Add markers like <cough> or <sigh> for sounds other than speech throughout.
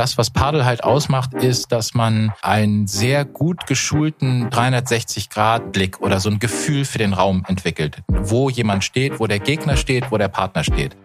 Das, was Paddel halt ausmacht, ist, dass man einen sehr gut geschulten 360-Grad-Blick oder so ein Gefühl für den Raum entwickelt. Wo jemand steht, wo der Gegner steht, wo der Partner steht.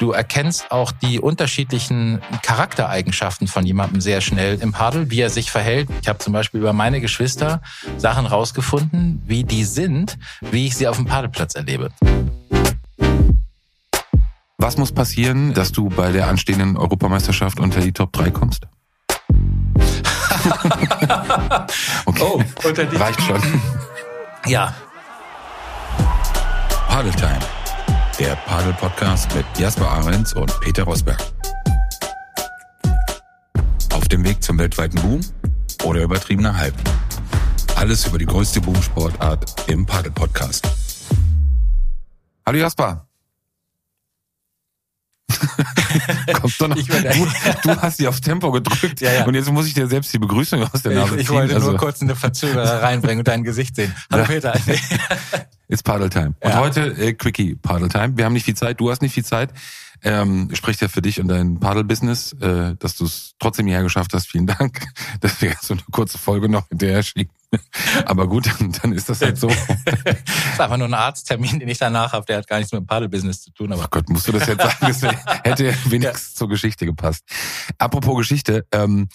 Du erkennst auch die unterschiedlichen Charaktereigenschaften von jemandem sehr schnell im Paddel, wie er sich verhält. Ich habe zum Beispiel über meine Geschwister Sachen rausgefunden, wie die sind, wie ich sie auf dem Paddelplatz erlebe. Was muss passieren, dass du bei der anstehenden Europameisterschaft unter die Top 3 kommst? <laughs> okay. Oh, unter die Reicht schon. Ja. Paddle der Paddle-Podcast mit Jasper Ahrens und Peter Rosberg. Auf dem Weg zum weltweiten Boom oder übertriebener Hype. Alles über die größte Boomsportart im Paddle-Podcast. Hallo Jasper. Kommst du, noch? <laughs> Du, du, hast die auf Tempo gedrückt ja, ja. und jetzt muss ich dir selbst die Begrüßung aus der Nase ziehen. Ich wollte also. nur kurz eine Verzögerung reinbringen und dein Gesicht sehen. Hallo ja. Peter. <laughs> It's Paddle Time. Und heute äh, Quickie Paddle Time. Wir haben nicht viel Zeit, du hast nicht viel Zeit ähm, spricht ja für dich und dein Padel-Business, äh, dass du es trotzdem hierher geschafft hast. Vielen Dank. <laughs> dass wir so eine kurze Folge noch hinterher schieben. <laughs> Aber gut, dann, dann ist das halt so. das <laughs> ist einfach nur ein Arzttermin, den ich danach habe. Der hat gar nichts mit dem Padel-Business zu tun. Aber Ach Gott, musst du das jetzt sagen? Das hätte <laughs> wenigstens ja. zur Geschichte gepasst. Apropos Geschichte, ähm,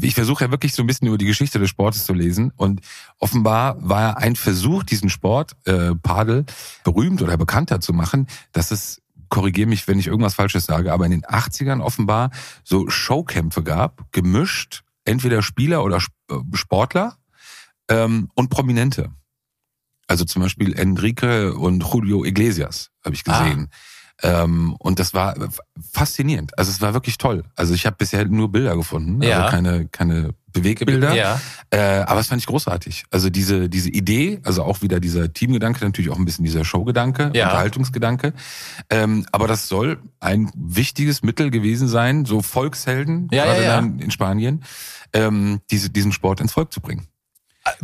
ich versuche ja wirklich so ein bisschen über die Geschichte des Sportes zu lesen. Und offenbar war ein Versuch, diesen Sport, äh, Padel, berühmt oder bekannter zu machen, dass es korrigiere mich, wenn ich irgendwas Falsches sage, aber in den 80ern offenbar so Showkämpfe gab, gemischt, entweder Spieler oder äh, Sportler ähm, und Prominente. Also zum Beispiel Enrique und Julio Iglesias habe ich ah. gesehen. Ah. Ähm, und das war faszinierend. Also es war wirklich toll. Also ich habe bisher nur Bilder gefunden, ja. also keine, keine Bewegbilder. Ja. Äh, aber es fand ich großartig. Also diese, diese Idee, also auch wieder dieser Teamgedanke, natürlich auch ein bisschen dieser Showgedanke, ja. Unterhaltungsgedanke. Ähm, aber das soll ein wichtiges Mittel gewesen sein, so Volkshelden, ja, gerade ja, dann in Spanien, ähm, diese, diesen Sport ins Volk zu bringen.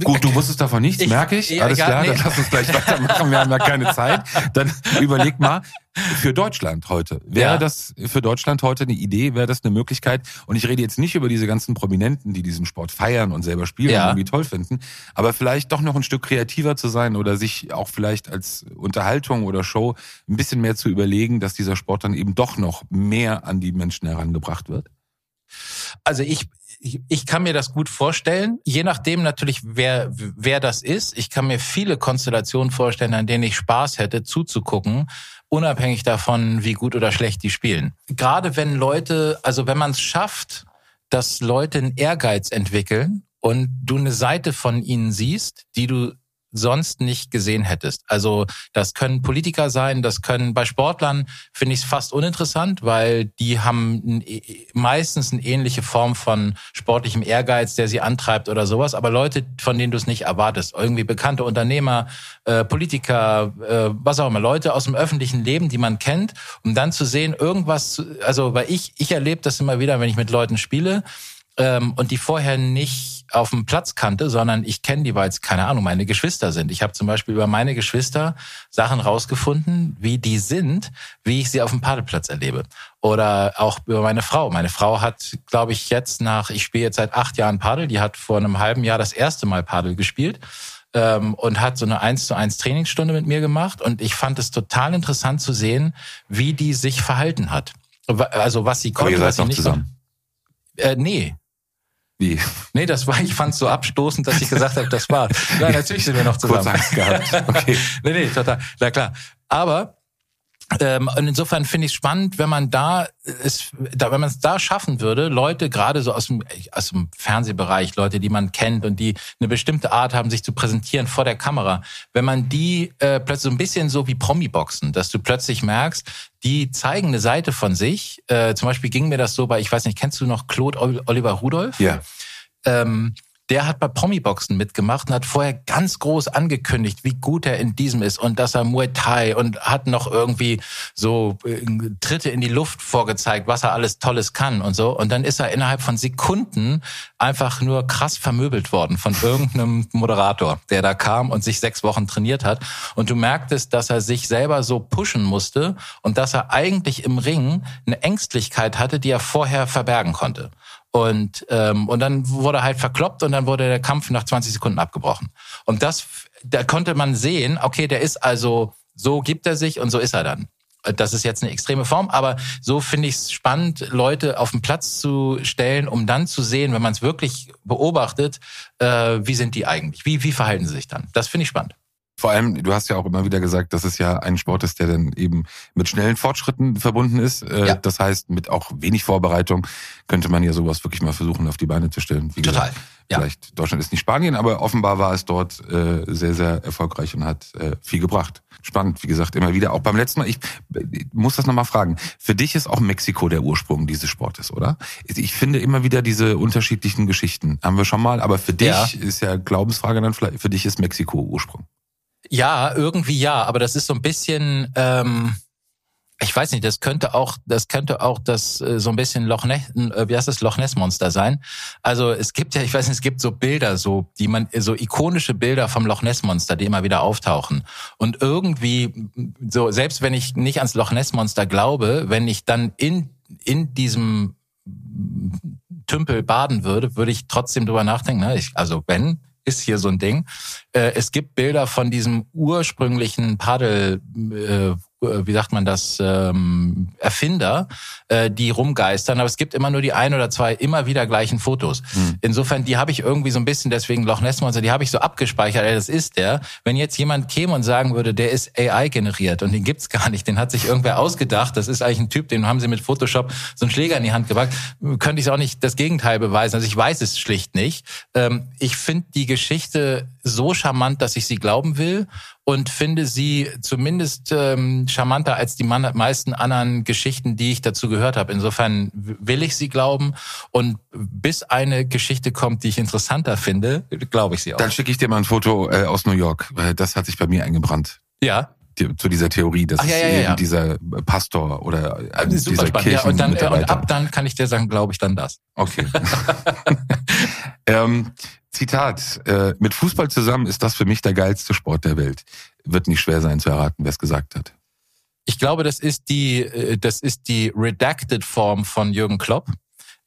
Gut, du wusstest davon nichts, ich, merke ich. Alles klar, nee. dann lass uns gleich weitermachen. Wir haben ja keine Zeit. Dann überleg mal, für Deutschland heute. Wäre ja. das für Deutschland heute eine Idee? Wäre das eine Möglichkeit? Und ich rede jetzt nicht über diese ganzen Prominenten, die diesen Sport feiern und selber spielen ja. und irgendwie toll finden, aber vielleicht doch noch ein Stück kreativer zu sein oder sich auch vielleicht als Unterhaltung oder Show ein bisschen mehr zu überlegen, dass dieser Sport dann eben doch noch mehr an die Menschen herangebracht wird? Also ich, ich, kann mir das gut vorstellen. Je nachdem natürlich, wer, wer das ist. Ich kann mir viele Konstellationen vorstellen, an denen ich Spaß hätte, zuzugucken, unabhängig davon, wie gut oder schlecht die spielen. Gerade wenn Leute, also wenn man es schafft, dass Leute einen Ehrgeiz entwickeln und du eine Seite von ihnen siehst, die du sonst nicht gesehen hättest. Also das können Politiker sein, das können bei Sportlern finde ich es fast uninteressant, weil die haben e, meistens eine ähnliche Form von sportlichem Ehrgeiz, der sie antreibt oder sowas. Aber Leute, von denen du es nicht erwartest, irgendwie bekannte Unternehmer, äh, Politiker, äh, was auch immer, Leute aus dem öffentlichen Leben, die man kennt, um dann zu sehen, irgendwas, also weil ich ich erlebe das immer wieder, wenn ich mit Leuten spiele ähm, und die vorher nicht auf dem Platz kannte, sondern ich kenne die, weil es, keine Ahnung, meine Geschwister sind. Ich habe zum Beispiel über meine Geschwister Sachen rausgefunden, wie die sind, wie ich sie auf dem Padelplatz erlebe. Oder auch über meine Frau. Meine Frau hat, glaube ich, jetzt nach, ich spiele jetzt seit acht Jahren Padel, die hat vor einem halben Jahr das erste Mal Padel gespielt ähm, und hat so eine eins zu eins Trainingsstunde mit mir gemacht. Und ich fand es total interessant zu sehen, wie die sich verhalten hat. Also was sie konnte, was sie nicht zusammen. Äh, nee, wie? Nee, das war, ich fand es so abstoßend, dass ich gesagt habe, das war. <laughs> Ja, natürlich sind wir noch zusammen. Kurz Angst gehabt. Okay. <laughs> nee, nee, total. Na klar. Aber ähm, und insofern finde ich es spannend, wenn man da es, da, wenn man es da schaffen würde, Leute gerade so aus dem, aus dem Fernsehbereich, Leute, die man kennt und die eine bestimmte Art haben, sich zu präsentieren vor der Kamera, wenn man die äh, plötzlich so ein bisschen so wie Promi-Boxen, dass du plötzlich merkst, die zeigen eine Seite von sich. Äh, zum Beispiel ging mir das so bei, ich weiß nicht, kennst du noch Claude Oliver Rudolph? Ja. Ähm, der hat bei Promi-Boxen mitgemacht und hat vorher ganz groß angekündigt, wie gut er in diesem ist und dass er Muay Thai und hat noch irgendwie so äh, Tritte in die Luft vorgezeigt, was er alles Tolles kann und so. Und dann ist er innerhalb von Sekunden einfach nur krass vermöbelt worden von irgendeinem <laughs> Moderator, der da kam und sich sechs Wochen trainiert hat. Und du merktest, dass er sich selber so pushen musste und dass er eigentlich im Ring eine Ängstlichkeit hatte, die er vorher verbergen konnte. Und, ähm, und dann wurde halt verkloppt und dann wurde der Kampf nach 20 Sekunden abgebrochen. Und das, da konnte man sehen, okay, der ist also, so gibt er sich und so ist er dann. Das ist jetzt eine extreme Form, aber so finde ich es spannend, Leute auf den Platz zu stellen, um dann zu sehen, wenn man es wirklich beobachtet, äh, wie sind die eigentlich? Wie, wie verhalten sie sich dann? Das finde ich spannend. Vor allem, du hast ja auch immer wieder gesagt, dass es ja ein Sport ist, der dann eben mit schnellen Fortschritten verbunden ist. Äh, ja. Das heißt, mit auch wenig Vorbereitung könnte man ja sowas wirklich mal versuchen, auf die Beine zu stellen. Wie Total. Gesagt, ja. Vielleicht Deutschland ist nicht Spanien, aber offenbar war es dort äh, sehr, sehr erfolgreich und hat äh, viel gebracht. Spannend, wie gesagt, immer wieder. Auch beim letzten Mal, ich, ich muss das nochmal fragen. Für dich ist auch Mexiko der Ursprung dieses Sportes, oder? Ich finde immer wieder diese unterschiedlichen Geschichten. Haben wir schon mal, aber für dich ja. ist ja Glaubensfrage dann vielleicht, für dich ist Mexiko Ursprung. Ja, irgendwie ja, aber das ist so ein bisschen, ähm, ich weiß nicht, das könnte auch, das könnte auch das äh, so ein bisschen Loch Ness, äh, wie heißt das Loch Ness Monster sein. Also es gibt ja, ich weiß nicht, es gibt so Bilder, so die man, so ikonische Bilder vom Loch Ness Monster, die immer wieder auftauchen. Und irgendwie, so selbst wenn ich nicht ans Loch Ness Monster glaube, wenn ich dann in in diesem Tümpel baden würde, würde ich trotzdem drüber nachdenken. Ne? Ich, also wenn ist hier so ein Ding. Äh, es gibt Bilder von diesem ursprünglichen Paddel, äh, wie sagt man das, ähm, Erfinder, äh, die rumgeistern, aber es gibt immer nur die ein oder zwei immer wieder gleichen Fotos. Mhm. Insofern, die habe ich irgendwie so ein bisschen, deswegen Loch Ness Monster, die habe ich so abgespeichert, ey, das ist der. Wenn jetzt jemand käme und sagen würde, der ist AI generiert und den gibt's gar nicht, den hat sich irgendwer ausgedacht, das ist eigentlich ein Typ, den haben sie mit Photoshop so einen Schläger in die Hand gepackt, könnte ich auch nicht das Gegenteil beweisen. Also ich weiß es schlicht nicht. Ähm, ich finde die Geschichte so charmant, dass ich sie glauben will und finde sie zumindest ähm, charmanter als die meisten anderen Geschichten, die ich dazu gehört habe. Insofern will ich sie glauben und bis eine Geschichte kommt, die ich interessanter finde, glaube ich sie auch. Dann schicke ich dir mal ein Foto äh, aus New York. Das hat sich bei mir eingebrannt. Ja zu dieser Theorie, dass Ach, ja, ja, ja, eben dieser Pastor oder äh, dieser Kirchen ja, und, dann, äh, und ab dann kann ich dir sagen, glaube ich dann das. Okay. <laughs> <laughs> ähm, Zitat, äh, mit Fußball zusammen ist das für mich der geilste Sport der Welt. Wird nicht schwer sein zu erraten, wer es gesagt hat. Ich glaube, das ist die, äh, das ist die redacted Form von Jürgen Klopp.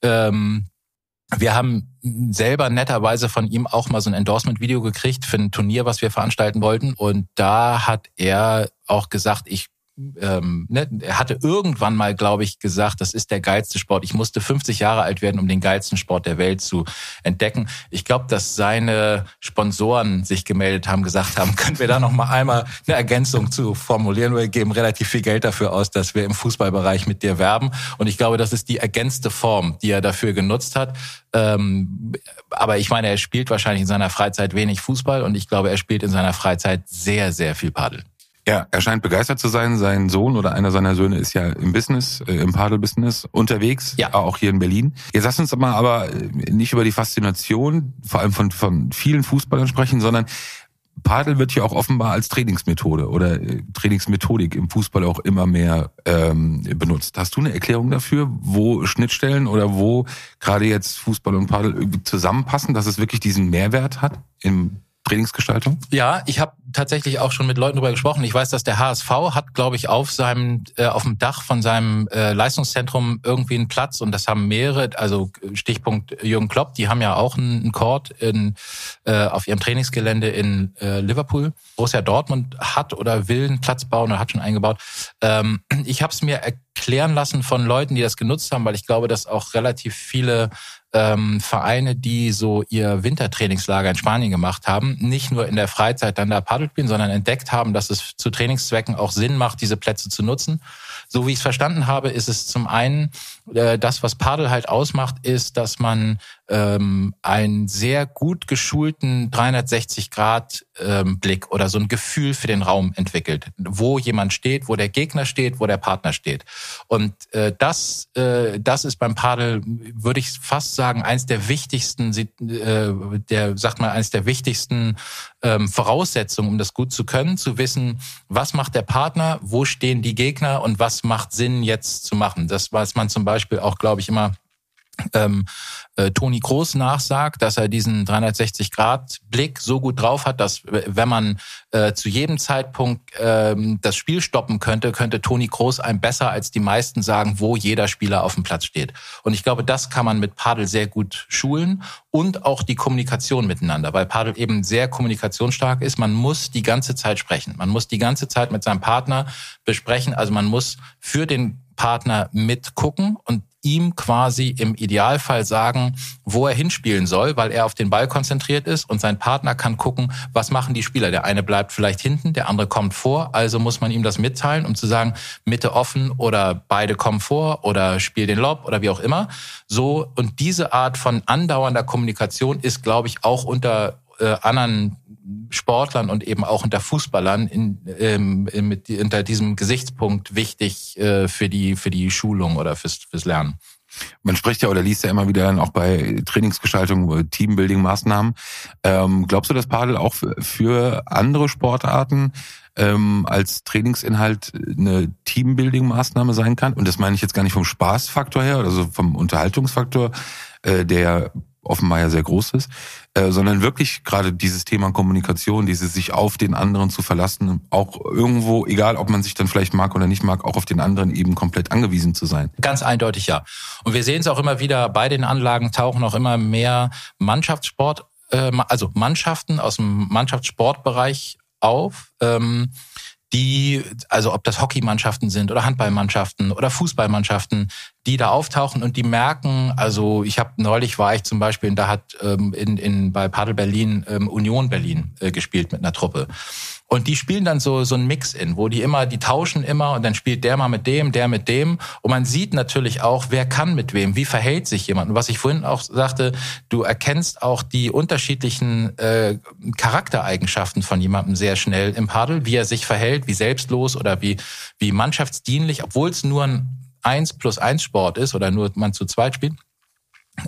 Ähm, wir haben selber netterweise von ihm auch mal so ein Endorsement-Video gekriegt für ein Turnier, was wir veranstalten wollten. Und da hat er auch gesagt, ich ähm, ne, er hatte irgendwann mal, glaube ich, gesagt, das ist der geilste Sport. Ich musste 50 Jahre alt werden, um den geilsten Sport der Welt zu entdecken. Ich glaube, dass seine Sponsoren sich gemeldet haben, gesagt haben, <laughs> können wir da noch mal einmal eine Ergänzung zu formulieren? Wir geben relativ viel Geld dafür aus, dass wir im Fußballbereich mit dir werben. Und ich glaube, das ist die ergänzte Form, die er dafür genutzt hat. Ähm, aber ich meine, er spielt wahrscheinlich in seiner Freizeit wenig Fußball und ich glaube, er spielt in seiner Freizeit sehr, sehr viel Paddel. Ja, er scheint begeistert zu sein. Sein Sohn oder einer seiner Söhne ist ja im Business, äh, im Paddle-Business unterwegs, ja. auch hier in Berlin. Jetzt lass uns mal aber äh, nicht über die Faszination, vor allem von, von vielen Fußballern sprechen, sondern Padel wird ja auch offenbar als Trainingsmethode oder äh, Trainingsmethodik im Fußball auch immer mehr ähm, benutzt. Hast du eine Erklärung dafür, wo Schnittstellen oder wo gerade jetzt Fußball und Padel zusammenpassen, dass es wirklich diesen Mehrwert hat im Trainingsgestaltung? Ja, ich habe tatsächlich auch schon mit Leuten darüber gesprochen. Ich weiß, dass der HSV hat, glaube ich, auf seinem äh, auf dem Dach von seinem äh, Leistungszentrum irgendwie einen Platz und das haben mehrere, also Stichpunkt Jürgen Klopp, die haben ja auch einen Court in, äh, auf ihrem Trainingsgelände in äh, Liverpool. Borussia Dortmund hat oder will einen Platz bauen oder hat schon eingebaut. Ähm, ich habe es mir erklären lassen von Leuten, die das genutzt haben, weil ich glaube, dass auch relativ viele ähm, Vereine, die so ihr Wintertrainingslager in Spanien gemacht haben, nicht nur in der Freizeit dann da Paddel spielen, sondern entdeckt haben, dass es zu Trainingszwecken auch Sinn macht, diese Plätze zu nutzen. So wie ich es verstanden habe, ist es zum einen, äh, das, was Paddel halt ausmacht, ist, dass man ähm, einen sehr gut geschulten 360-Grad-Blick ähm, oder so ein Gefühl für den Raum entwickelt, wo jemand steht, wo der Gegner steht, wo der Partner steht. Und äh, das, äh, das ist beim Paddel, würde ich fast sagen, eins der wichtigsten, äh, der sagt mal, eins der wichtigsten ähm, Voraussetzungen, um das gut zu können, zu wissen, was macht der Partner, wo stehen die Gegner und was macht Sinn jetzt zu machen. Das, was man zum Beispiel auch, glaube ich, immer ähm, äh, Toni Groß nachsagt, dass er diesen 360-Grad-Blick so gut drauf hat, dass wenn man äh, zu jedem Zeitpunkt ähm, das Spiel stoppen könnte, könnte Toni Groß einem besser als die meisten sagen, wo jeder Spieler auf dem Platz steht. Und ich glaube, das kann man mit Padel sehr gut schulen und auch die Kommunikation miteinander, weil Padel eben sehr kommunikationsstark ist. Man muss die ganze Zeit sprechen. Man muss die ganze Zeit mit seinem Partner besprechen. Also man muss für den Partner mitgucken und ihm quasi im Idealfall sagen, wo er hinspielen soll, weil er auf den Ball konzentriert ist und sein Partner kann gucken, was machen die Spieler. Der eine bleibt vielleicht hinten, der andere kommt vor, also muss man ihm das mitteilen, um zu sagen, Mitte offen oder beide kommen vor oder spiel den Lob oder wie auch immer. So und diese Art von andauernder Kommunikation ist, glaube ich, auch unter äh, anderen Sportlern und eben auch unter Fußballern in, ähm, mit, unter diesem Gesichtspunkt wichtig äh, für die für die Schulung oder fürs, fürs Lernen. Man spricht ja oder liest ja immer wieder dann auch bei Trainingsgestaltung, Teambuilding-Maßnahmen. Ähm, glaubst du, dass Padel auch für, für andere Sportarten ähm, als Trainingsinhalt eine Teambuilding-Maßnahme sein kann? Und das meine ich jetzt gar nicht vom Spaßfaktor her, also vom Unterhaltungsfaktor, äh, der offenbar ja sehr groß ist, äh, sondern wirklich gerade dieses Thema Kommunikation, dieses sich auf den anderen zu verlassen, auch irgendwo, egal ob man sich dann vielleicht mag oder nicht mag, auch auf den anderen eben komplett angewiesen zu sein. Ganz eindeutig ja. Und wir sehen es auch immer wieder, bei den Anlagen tauchen auch immer mehr Mannschaftssport, äh, also Mannschaften aus dem Mannschaftssportbereich auf. Ähm, die, also ob das Hockeymannschaften sind oder Handballmannschaften oder Fußballmannschaften, die da auftauchen und die merken, also ich habe neulich war ich zum Beispiel, da hat ähm, in, in bei Padel Berlin ähm, Union Berlin äh, gespielt mit einer Truppe. Und die spielen dann so so ein Mix in, wo die immer, die tauschen immer und dann spielt der mal mit dem, der mit dem. Und man sieht natürlich auch, wer kann mit wem, wie verhält sich jemand. Und was ich vorhin auch sagte, du erkennst auch die unterschiedlichen äh, Charaktereigenschaften von jemandem sehr schnell im Paddel, wie er sich verhält, wie selbstlos oder wie wie mannschaftsdienlich, obwohl es nur ein eins plus eins Sport ist oder nur man zu zweit spielt.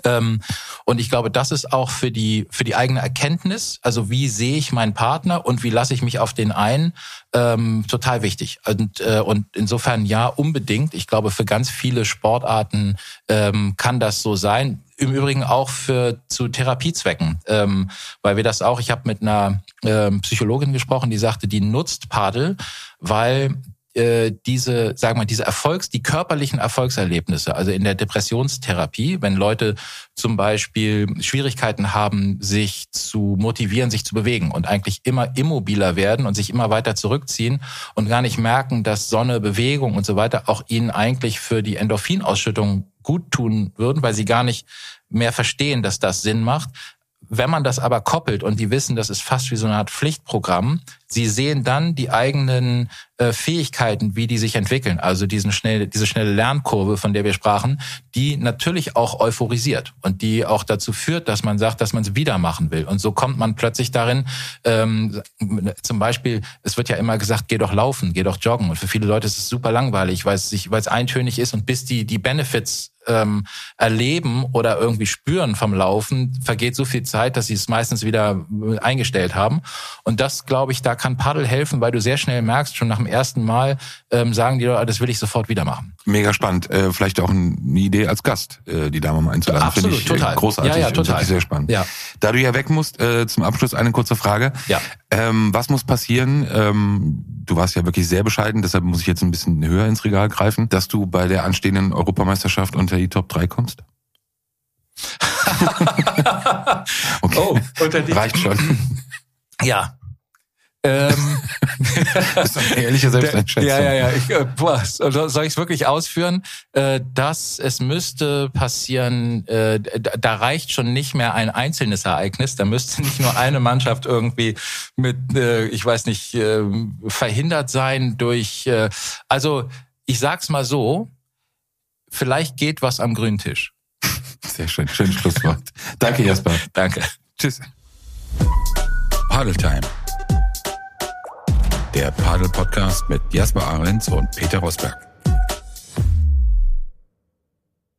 Ähm, und ich glaube, das ist auch für die für die eigene Erkenntnis, also wie sehe ich meinen Partner und wie lasse ich mich auf den ein, ähm, total wichtig. Und, äh, und insofern ja, unbedingt. Ich glaube, für ganz viele Sportarten ähm, kann das so sein. Im Übrigen auch für zu Therapiezwecken, ähm, weil wir das auch. Ich habe mit einer ähm, Psychologin gesprochen, die sagte, die nutzt Padel, weil äh, diese, sagen wir, diese Erfolgs, die körperlichen Erfolgserlebnisse, also in der Depressionstherapie, wenn Leute zum Beispiel Schwierigkeiten haben, sich zu motivieren, sich zu bewegen und eigentlich immer immobiler werden und sich immer weiter zurückziehen und gar nicht merken, dass Sonne, Bewegung und so weiter auch ihnen eigentlich für die Endorphinausschüttung gut tun würden, weil sie gar nicht mehr verstehen, dass das Sinn macht. Wenn man das aber koppelt und die wissen, das ist fast wie so eine Art Pflichtprogramm, sie sehen dann die eigenen äh, Fähigkeiten, wie die sich entwickeln. Also diesen schnell, diese schnelle Lernkurve, von der wir sprachen, die natürlich auch euphorisiert und die auch dazu führt, dass man sagt, dass man es wieder machen will. Und so kommt man plötzlich darin, ähm, zum Beispiel, es wird ja immer gesagt, geh doch laufen, geh doch joggen. Und für viele Leute ist es super langweilig, weil es sich, weil es eintönig ist und bis die die Benefits ähm, erleben oder irgendwie spüren vom Laufen, vergeht so viel Zeit, dass sie es meistens wieder eingestellt haben. Und das, glaube ich, da kann Paddel helfen, weil du sehr schnell merkst, schon nach dem ersten Mal ähm, sagen die Leute, das will ich sofort wieder machen. Mega spannend. Äh, vielleicht auch eine Idee als Gast, äh, die Dame mal einzuladen. Absolut, Finde ich total. Äh, großartig. Ja, ja, total. Sehr spannend. Ja. Da du ja weg musst, äh, zum Abschluss eine kurze Frage. Ja. Ähm, was muss passieren? Ähm, du warst ja wirklich sehr bescheiden, deshalb muss ich jetzt ein bisschen höher ins Regal greifen, dass du bei der anstehenden Europameisterschaft unter die Top 3 kommst? <laughs> okay. Oh, unter die Reicht schon. <laughs> Ja. Ähm, <laughs> das ist eine ehrliche Selbsteinschätzung. Ja, ja, ja. Ich, äh, boah, soll ich es wirklich ausführen? Äh, dass es müsste passieren, äh, da reicht schon nicht mehr ein einzelnes Ereignis. Da müsste nicht nur eine Mannschaft irgendwie mit, äh, ich weiß nicht, äh, verhindert sein durch. Äh, also ich sag's mal so: Vielleicht geht was am grünen Tisch. Sehr schön, schönes Schlusswort. Danke, Jasper. Danke. Tschüss. Paddle Time. Der Paddle Podcast mit Jasper Ahrens und Peter Rosberg.